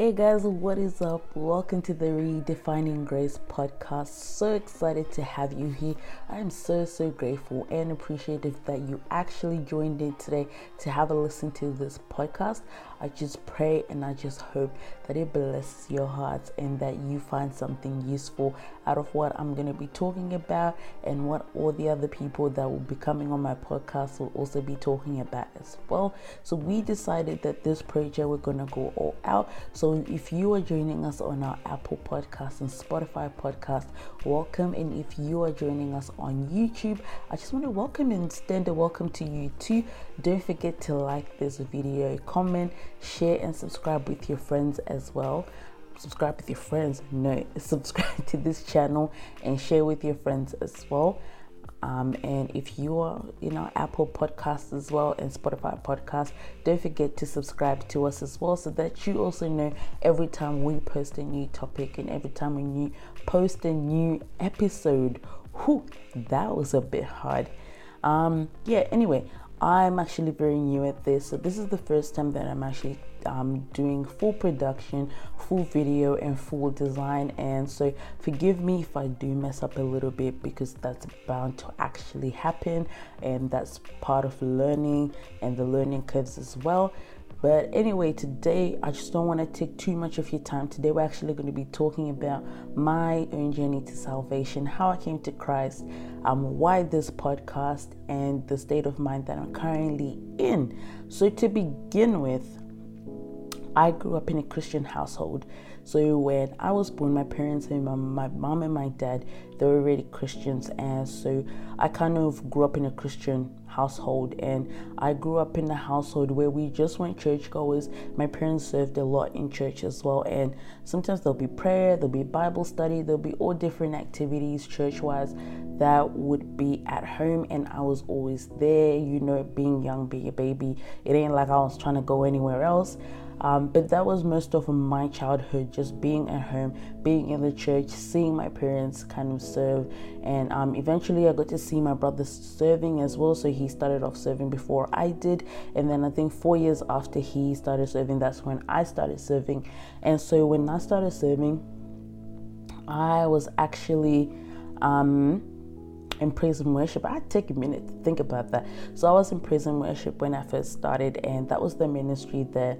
Hey guys, what is up? Welcome to the Redefining Grace podcast. So excited to have you here. I am so, so grateful and appreciative that you actually joined in today to have a listen to this podcast. I just pray and I just hope that it blesses your hearts and that you find something useful out of what I'm going to be talking about and what all the other people that will be coming on my podcast will also be talking about as well. So, we decided that this project we're going to go all out. So, if you are joining us on our Apple podcast and Spotify podcast, welcome. And if you are joining us on YouTube, I just want to welcome and extend a welcome to you too. Don't forget to like this video, comment, share, and subscribe with your friends as well. Subscribe with your friends, no, subscribe to this channel and share with your friends as well. Um, and if you are, you know, Apple Podcasts as well and Spotify Podcasts, don't forget to subscribe to us as well so that you also know every time we post a new topic and every time we new post a new episode. Whew, that was a bit hard. Um, yeah, anyway, I'm actually very new at this, so this is the first time that I'm actually um, doing full production, full video, and full design. And so, forgive me if I do mess up a little bit because that's bound to actually happen, and that's part of learning and the learning curves as well. But anyway, today I just don't want to take too much of your time. Today we're actually going to be talking about my own journey to salvation, how I came to Christ, um, why this podcast, and the state of mind that I'm currently in. So to begin with, I grew up in a Christian household. So when I was born, my parents and my, my mom and my dad, they were already Christians. And so I kind of grew up in a Christian household. And I grew up in a household where we just went churchgoers. My parents served a lot in church as well. And sometimes there'll be prayer, there'll be Bible study, there'll be all different activities church wise that would be at home. And I was always there, you know, being young, being a baby. It ain't like I was trying to go anywhere else. Um, but that was most of my childhood, just being at home, being in the church, seeing my parents kind of serve. And um, eventually I got to see my brother serving as well. So he started off serving before I did. And then I think four years after he started serving, that's when I started serving. And so when I started serving, I was actually. Um, in praise and worship. I take a minute to think about that. So I was in praise and worship when I first started, and that was the ministry that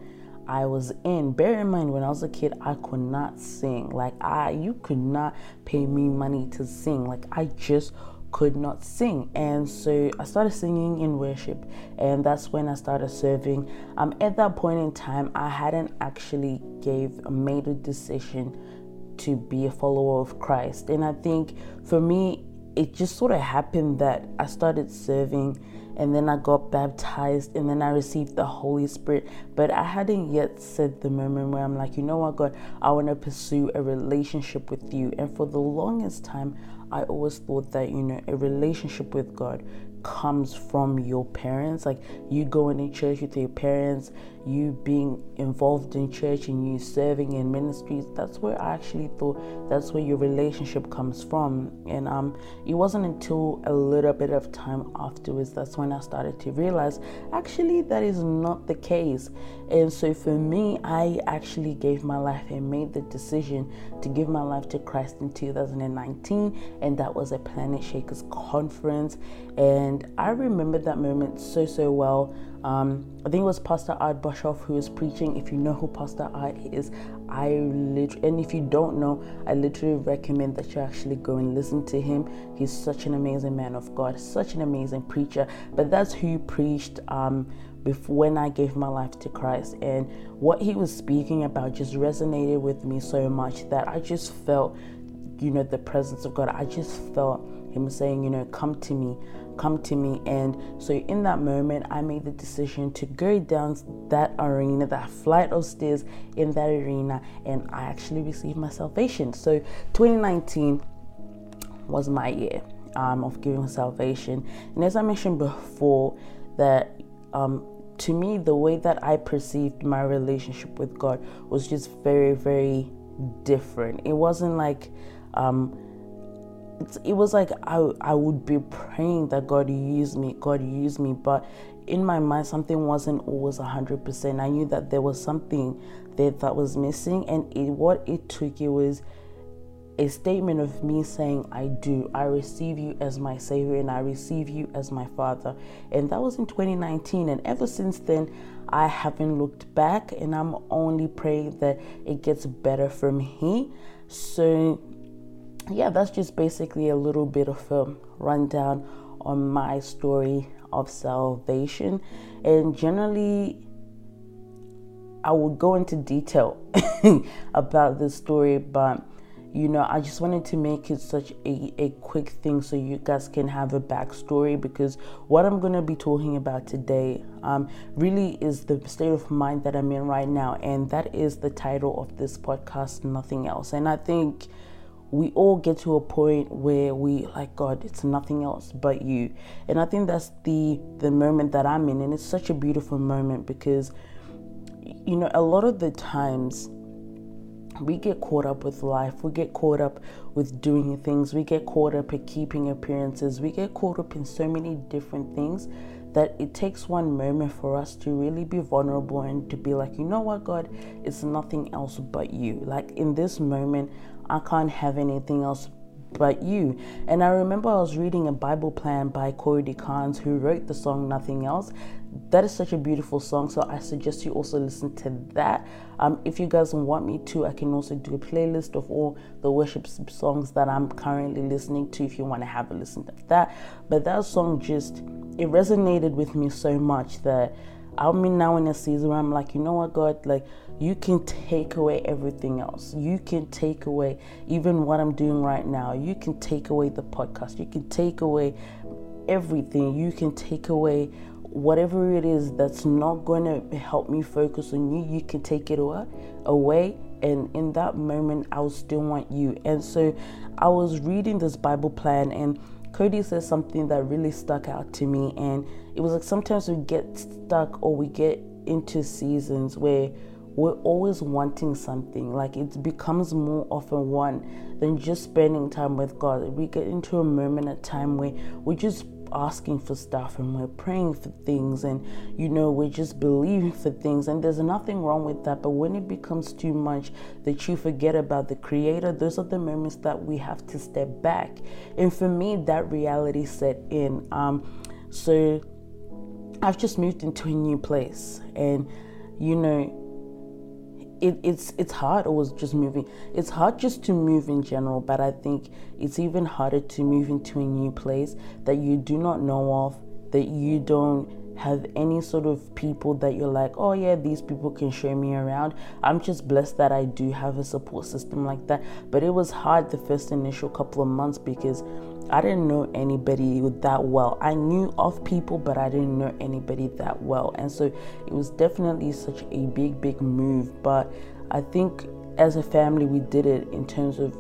I was in. Bear in mind, when I was a kid, I could not sing. Like I, you could not pay me money to sing. Like I just could not sing, and so I started singing in worship, and that's when I started serving. Um, at that point in time, I hadn't actually gave made a decision to be a follower of Christ, and I think for me, it just sort of happened that I started serving and then I got baptized and then I received the Holy Spirit. But I hadn't yet said the moment where I'm like, you know what, God, I want to pursue a relationship with you. And for the longest time, I always thought that, you know, a relationship with God comes from your parents. Like you going to church with your parents you being involved in church and you serving in ministries that's where i actually thought that's where your relationship comes from. And um it wasn't until a little bit of time afterwards that's when i started to realize actually that is not the case. And so for me i actually gave my life and made the decision to give my life to christ in 2019 and that was a Planetshakers conference. And and I remember that moment so, so well. Um, I think it was Pastor Art Boshoff who was preaching. If you know who Pastor Art is, I literally, and if you don't know, I literally recommend that you actually go and listen to him. He's such an amazing man of God, such an amazing preacher. But that's who preached um, before when I gave my life to Christ, and what he was speaking about just resonated with me so much that I just felt, you know, the presence of God. I just felt him saying, you know, come to me come to me. And so in that moment, I made the decision to go down that arena, that flight of stairs in that arena, and I actually received my salvation. So 2019 was my year um, of giving salvation. And as I mentioned before, that um, to me, the way that I perceived my relationship with God was just very, very different. It wasn't like, um, it was like I, I would be praying that God use me, God use me, but in my mind, something wasn't always 100%. I knew that there was something there that was missing, and it, what it took, it was a statement of me saying, I do. I receive you as my Savior and I receive you as my Father. And that was in 2019. And ever since then, I haven't looked back and I'm only praying that it gets better from here. So, yeah, that's just basically a little bit of a rundown on my story of salvation. And generally, I will go into detail about this story, but you know i just wanted to make it such a, a quick thing so you guys can have a backstory because what i'm going to be talking about today um, really is the state of mind that i'm in right now and that is the title of this podcast nothing else and i think we all get to a point where we like god it's nothing else but you and i think that's the the moment that i'm in and it's such a beautiful moment because you know a lot of the times we get caught up with life, we get caught up with doing things, we get caught up in keeping appearances, we get caught up in so many different things that it takes one moment for us to really be vulnerable and to be like, you know what, God, it's nothing else but you. Like in this moment, I can't have anything else but you. And I remember I was reading a Bible plan by Cody Carnes, who wrote the song Nothing Else. That is such a beautiful song, so I suggest you also listen to that. Um, if you guys want me to, I can also do a playlist of all the worship songs that I'm currently listening to if you want to have a listen to that. But that song just it resonated with me so much that I'm in now in a season where I'm like, you know what, God, like you can take away everything else. You can take away even what I'm doing right now. You can take away the podcast. You can take away everything. You can take away whatever it is that's not going to help me focus on you. You can take it away. And in that moment, I will still want you. And so I was reading this Bible plan and Cody says something that really stuck out to me. And it was like sometimes we get stuck or we get into seasons where we're always wanting something. Like it becomes more of a one than just spending time with God. We get into a moment of time where we're just asking for stuff and we're praying for things and you know we're just believing for things and there's nothing wrong with that. But when it becomes too much that you forget about the creator those are the moments that we have to step back. And for me that reality set in. Um so i've just moved into a new place and you know it, it's it's hard always just moving. It's hard just to move in general but i think it's even harder to move into a new place that you do not know of that you don't have any sort of people that you're like oh yeah these people can show me around. I'm just blessed that i do have a support system like that. But it was hard the first initial couple of months because I didn't know anybody that well. I knew of people, but I didn't know anybody that well. And so it was definitely such a big, big move. But I think as a family, we did it in terms of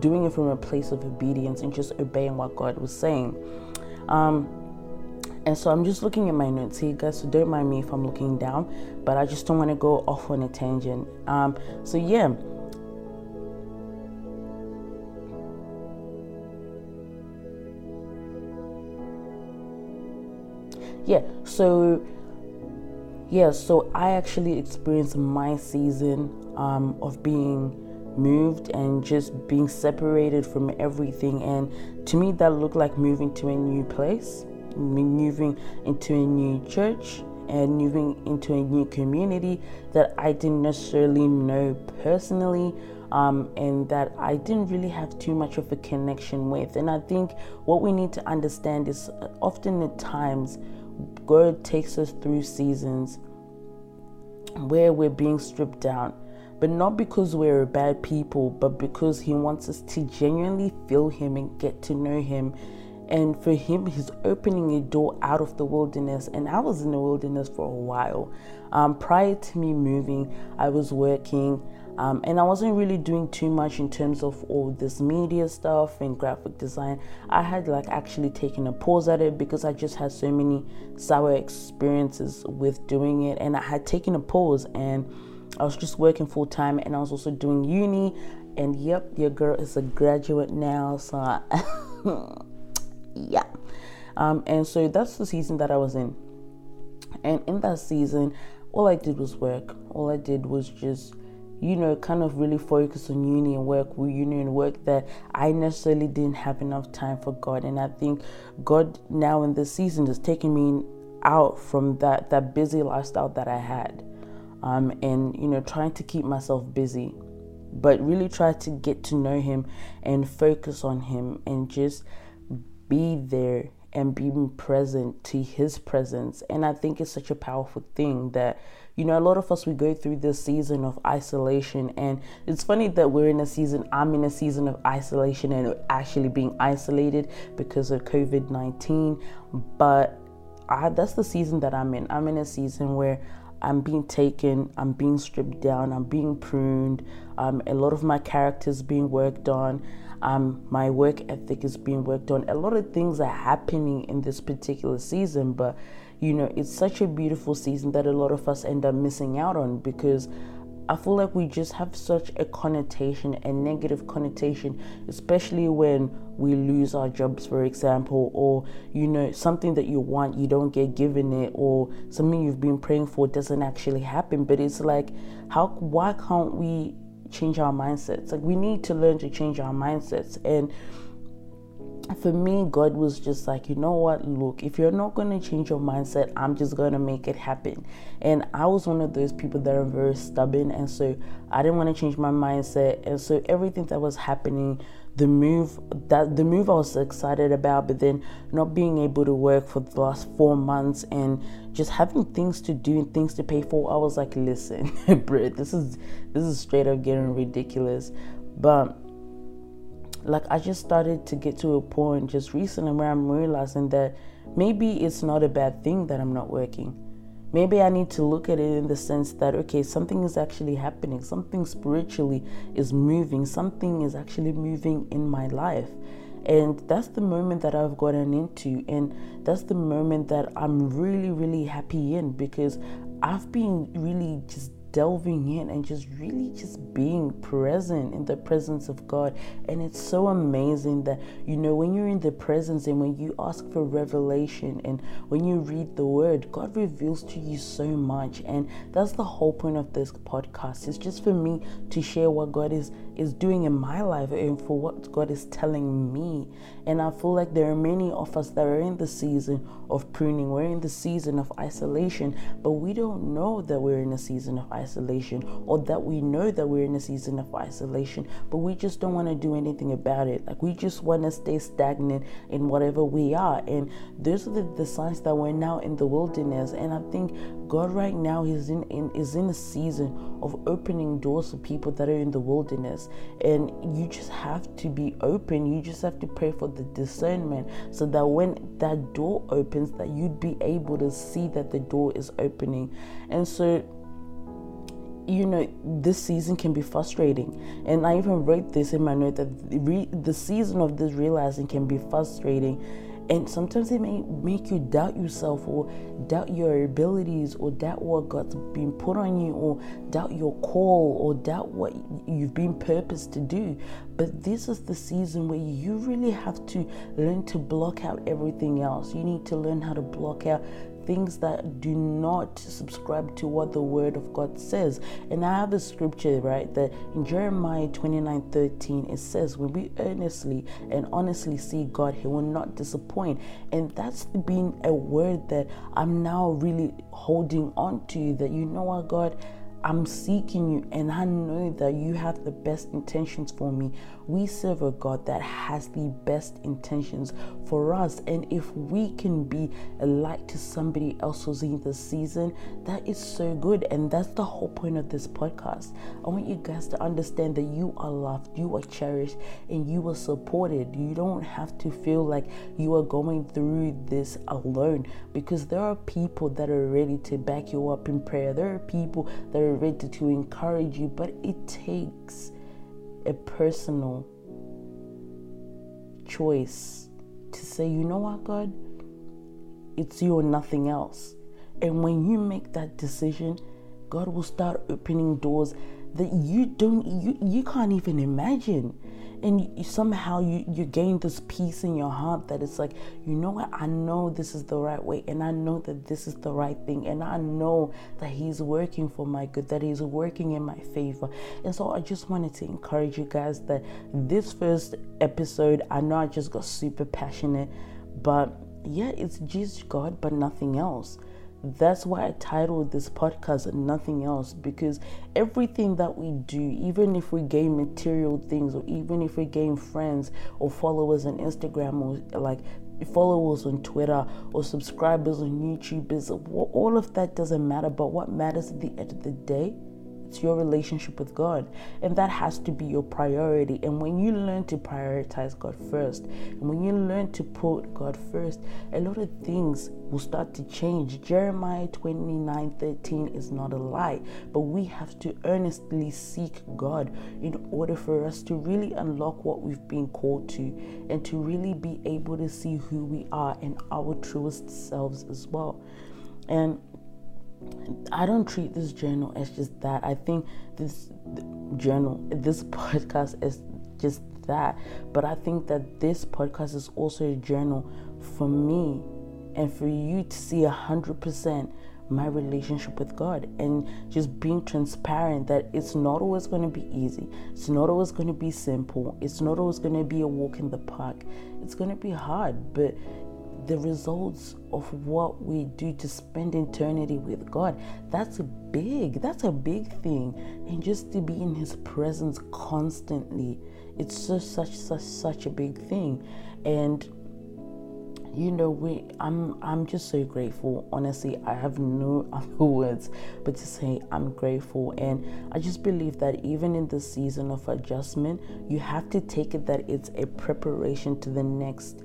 doing it from a place of obedience and just obeying what God was saying. Um, and so I'm just looking at my notes here, guys. So don't mind me if I'm looking down, but I just don't want to go off on a tangent. Um, so yeah. Yeah so yeah so i actually experienced my season um, of being moved and just being separated from everything and to me that looked like moving to a new place moving into a new church and moving into a new community that i didn't necessarily know personally um, and that I didn't really have too much of a connection with. And I think what we need to understand is uh, often at times God takes us through seasons where we're being stripped down, but not because we're bad people, but because He wants us to genuinely feel Him and get to know Him. And for Him, He's opening a door out of the wilderness. And I was in the wilderness for a while. Um, prior to me moving, I was working. Um, and I wasn't really doing too much in terms of all this media stuff and graphic design. I had like actually taken a pause at it because I just had so many sour experiences with doing it, and I had taken a pause and I was just working full time, and I was also doing uni. And yep, your girl is a graduate now, so I, yeah. Um, and so that's the season that I was in. And in that season, all I did was work. All I did was just, you know, kind of really focus on uni and work, uni and work that I necessarily didn't have enough time for God. And I think God now in this season is taking me out from that that busy lifestyle that I had. Um, and you know, trying to keep myself busy, but really try to get to know Him and focus on Him and just be there and being present to his presence. And I think it's such a powerful thing that, you know, a lot of us, we go through this season of isolation. And it's funny that we're in a season, I'm in a season of isolation and actually being isolated because of COVID 19. But I, that's the season that I'm in. I'm in a season where I'm being taken, I'm being stripped down, I'm being pruned, um, a lot of my characters being worked on um, my work ethic is being worked on. A lot of things are happening in this particular season, but you know, it's such a beautiful season that a lot of us end up missing out on because I feel like we just have such a connotation, a negative connotation, especially when we lose our jobs, for example, or you know, something that you want, you don't get given it, or something you've been praying for doesn't actually happen. But it's like, how, why can't we change our mindsets. Like we need to learn to change our mindsets. And for me, God was just like, you know what? Look, if you're not going to change your mindset, I'm just going to make it happen. And I was one of those people that are very stubborn. And so I didn't want to change my mindset. And so everything that was happening the move that the move I was excited about, but then not being able to work for the last four months and just having things to do and things to pay for, I was like, listen, bro, this is this is straight up getting ridiculous. But like I just started to get to a point just recently where I'm realizing that maybe it's not a bad thing that I'm not working Maybe I need to look at it in the sense that, okay, something is actually happening, something spiritually is moving, something is actually moving in my life. And that's the moment that I've gotten into. And that's the moment that I'm really, really happy in because I've been really just delving in and just really just being present in the presence of God. And it's so amazing that, you know, when you're in the presence and when you ask for revelation and when you read the word, God reveals to you so much. And that's the whole point of this podcast. It's just for me to share what God is is doing in my life and for what God is telling me. And I feel like there are many of us that are in the season of pruning, we're in the season of isolation, but we don't know that we're in a season of isolation or that we know that we're in a season of isolation, but we just don't want to do anything about it. Like we just want to stay stagnant in whatever we are. And those are the, the signs that we're now in the wilderness. And I think God right now is in, in is in a season of opening doors for people that are in the wilderness. And you just have to be open. You just have to pray for the discernment so that when that door opens that you'd be able to see that the door is opening. And so you know, this season can be frustrating. And I even wrote this in my note that the, re- the season of this realizing can be frustrating and sometimes it may make you doubt yourself or doubt your abilities or doubt what God's been put on you or doubt your call or doubt what you've been purposed to do. But this is the season where you really have to learn to block out everything else. You need to learn how to block out things that do not subscribe to what the word of God says. And I have a scripture, right, that in Jeremiah 29 13, it says, When we earnestly and honestly see God, He will not disappoint. And that's been a word that I'm now really holding on to that you know what, God I'm seeking you and I know that you have the best intentions for me. We serve a God that has the best intentions for us. And if we can be a light to somebody else who's in the season, that is so good. And that's the whole point of this podcast. I want you guys to understand that you are loved, you are cherished, and you are supported. You don't have to feel like you are going through this alone because there are people that are ready to back you up in prayer. There are people that are ready to encourage you, but it takes a personal choice to say, you know what, God, it's you or nothing else. And when you make that decision, God will start opening doors that you don't you, you can't even imagine. And you, somehow you you gain this peace in your heart that it's like you know what? I know this is the right way and i know that this is the right thing and i know that he's working for my good that he's working in my favor. And so i just wanted to encourage you guys that this first episode i know i just got super passionate but yeah it's just god but nothing else that's why I titled this podcast Nothing Else because everything that we do, even if we gain material things or even if we gain friends or followers on Instagram or like followers on Twitter or subscribers on YouTube, is all of that doesn't matter. But what matters at the end of the day it's your relationship with God. And that has to be your priority. And when you learn to prioritize God first, and when you learn to put God first, a lot of things will start to change. Jeremiah 29 13 is not a lie, but we have to earnestly seek God in order for us to really unlock what we've been called to and to really be able to see who we are and our truest selves as well. And I don't treat this journal as just that. I think this journal, this podcast is just that. But I think that this podcast is also a journal for me and for you to see a hundred percent my relationship with God and just being transparent that it's not always going to be easy. It's not always going to be simple. It's not always going to be a walk in the park. It's going to be hard, but the results of what we do to spend eternity with God. That's a big, that's a big thing. And just to be in his presence constantly, it's just such such such a big thing. And you know we i'm i'm just so grateful honestly i have no other words but to say i'm grateful and i just believe that even in the season of adjustment you have to take it that it's a preparation to the next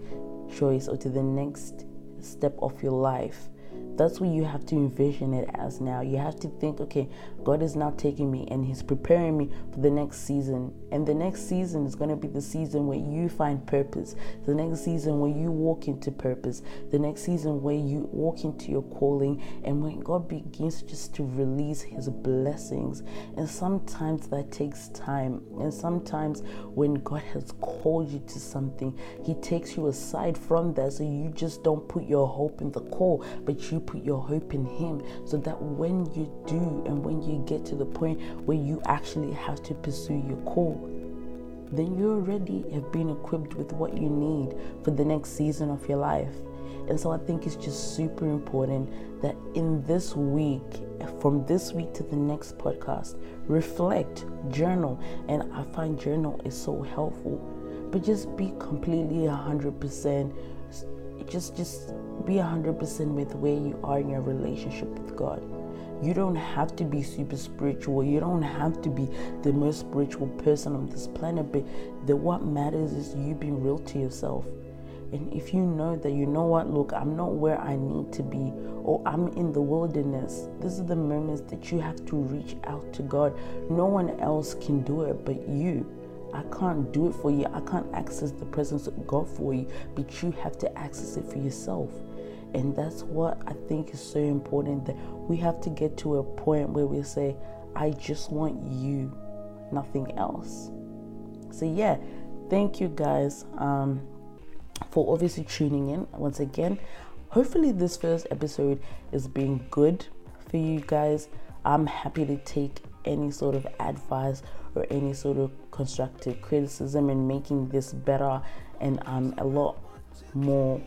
choice or to the next step of your life that's what you have to envision it as now. You have to think, okay, God is now taking me and He's preparing me for the next season. And the next season is going to be the season where you find purpose, the next season where you walk into purpose, the next season where you walk into your calling, and when God begins just to release His blessings. And sometimes that takes time. And sometimes when God has called you to something, He takes you aside from that so you just don't put your hope in the call, but you put your hope in Him so that when you do and when you get to the point where you actually have to pursue your call, then you already have been equipped with what you need for the next season of your life. And so I think it's just super important that in this week, from this week to the next podcast, reflect, journal. And I find journal is so helpful. But just be completely 100% just just be 100% with where you are in your relationship with God. You don't have to be super spiritual. You don't have to be the most spiritual person on this planet, but the what matters is you being real to yourself. And if you know that you know what, look, I'm not where I need to be, or I'm in the wilderness, this is the moments that you have to reach out to God. No one else can do it but you. I can't do it for you. I can't access the presence of God for you, but you have to access it for yourself. And that's what I think is so important that we have to get to a point where we say, I just want you, nothing else. So, yeah, thank you guys um, for obviously tuning in once again. Hopefully, this first episode is being good for you guys. I'm happy to take any sort of advice or any sort of constructive criticism and making this better and um, a lot more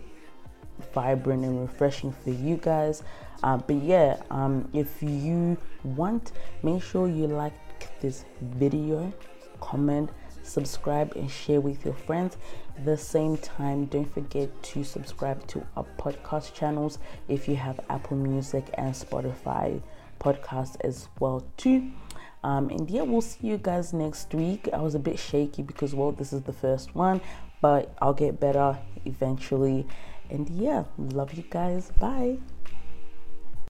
vibrant and refreshing for you guys. Uh, but yeah, um, if you want, make sure you like this video, comment, subscribe, and share with your friends. At the same time, don't forget to subscribe to our podcast channels if you have Apple Music and Spotify podcast as well too. Um, and yeah, we'll see you guys next week. I was a bit shaky because, well, this is the first one, but I'll get better eventually. And yeah, love you guys. Bye.